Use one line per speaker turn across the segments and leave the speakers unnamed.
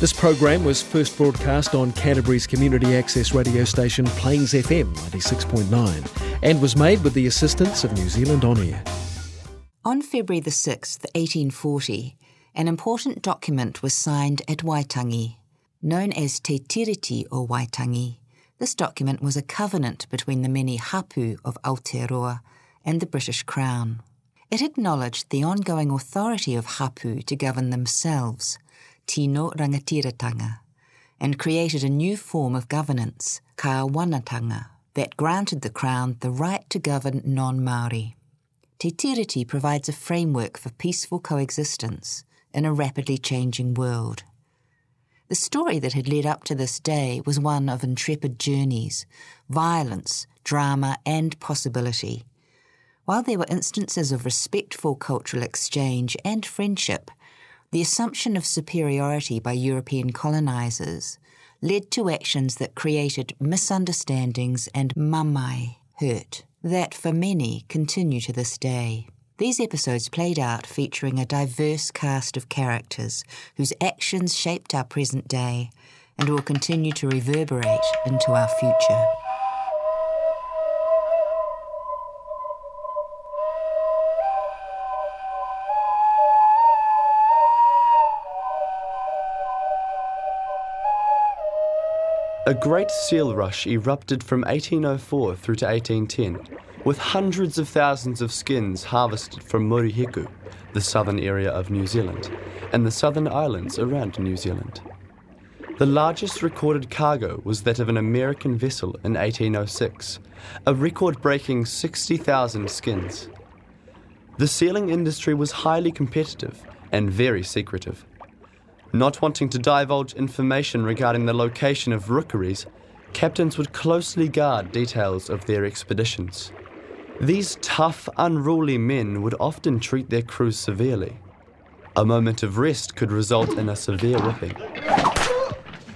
This program was first broadcast on Canterbury's community access radio station Plains FM 96.9 and was made with the assistance of New Zealand On Air.
On February the 6th, 1840, an important document was signed at Waitangi. Known as Te Tiriti o Waitangi, this document was a covenant between the many hapu of Aotearoa and the British Crown. It acknowledged the ongoing authority of hapu to govern themselves, tino rangatiratanga, and created a new form of governance, kawanatanga, that granted the Crown the right to govern non-Māori. Te Tiriti provides a framework for peaceful coexistence in a rapidly changing world. The story that had led up to this day was one of intrepid journeys, violence, drama, and possibility. While there were instances of respectful cultural exchange and friendship, the assumption of superiority by European colonisers led to actions that created misunderstandings and mamae, hurt, that for many continue to this day. These episodes played out featuring a diverse cast of characters whose actions shaped our present day and will continue to reverberate into our future.
A great seal rush erupted from 1804 through to 1810, with hundreds of thousands of skins harvested from Murihiku, the southern area of New Zealand, and the southern islands around New Zealand. The largest recorded cargo was that of an American vessel in 1806, a record breaking 60,000 skins. The sealing industry was highly competitive and very secretive. Not wanting to divulge information regarding the location of rookeries, captains would closely guard details of their expeditions. These tough, unruly men would often treat their crews severely. A moment of rest could result in a severe whipping.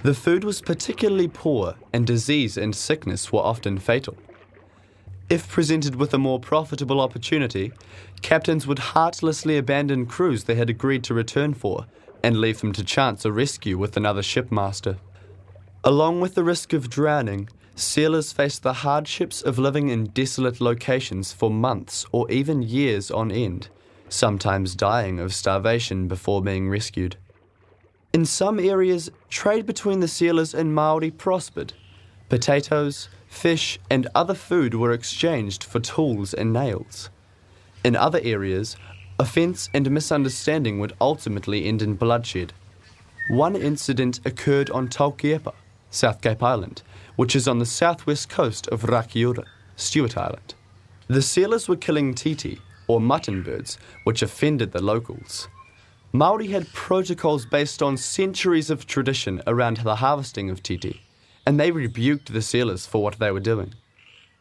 The food was particularly poor, and disease and sickness were often fatal. If presented with a more profitable opportunity, captains would heartlessly abandon crews they had agreed to return for and leave them to chance a rescue with another shipmaster. Along with the risk of drowning, sailors faced the hardships of living in desolate locations for months or even years on end, sometimes dying of starvation before being rescued. In some areas, trade between the sailors and Maori prospered. Potatoes, fish, and other food were exchanged for tools and nails. In other areas, Offence and misunderstanding would ultimately end in bloodshed. One incident occurred on Taukihepa, South Cape Island, which is on the southwest coast of Rakiura, Stewart Island. The sailors were killing titi, or mutton birds, which offended the locals. Maori had protocols based on centuries of tradition around the harvesting of titi, and they rebuked the sailors for what they were doing.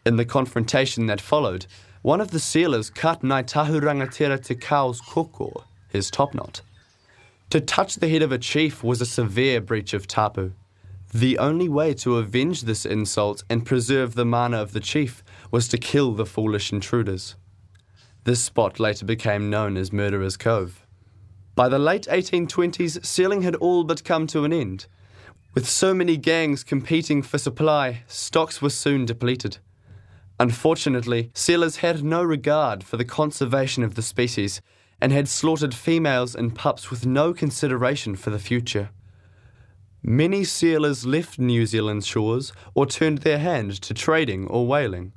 In the confrontation that followed, one of the sealers cut Ngāi Tahu Rangatira Te Kao's koko, his topknot. To touch the head of a chief was a severe breach of tapu. The only way to avenge this insult and preserve the mana of the chief was to kill the foolish intruders. This spot later became known as Murderer's Cove. By the late 1820s, sealing had all but come to an end. With so many gangs competing for supply, stocks were soon depleted. Unfortunately, sealers had no regard for the conservation of the species and had slaughtered females and pups with no consideration for the future. Many sealers left New Zealand's shores or turned their hand to trading or whaling.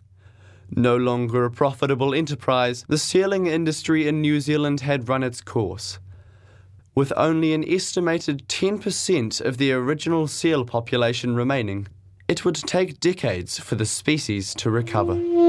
No longer a profitable enterprise, the sealing industry in New Zealand had run its course. With only an estimated 10% of the original seal population remaining, it would take decades for the species to recover.